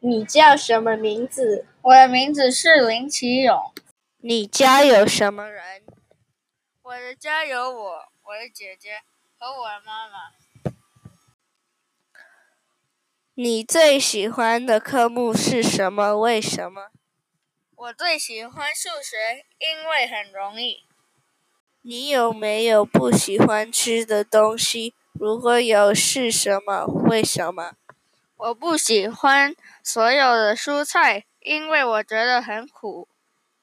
你叫什么名字？我的名字是林奇勇。你家有什么人？我的家有我、我的姐姐和我的妈妈。你最喜欢的科目是什么？为什么？我最喜欢数学，因为很容易。你有没有不喜欢吃的东西？如果有，是什么？为什么？我不喜欢所有的蔬菜，因为我觉得很苦。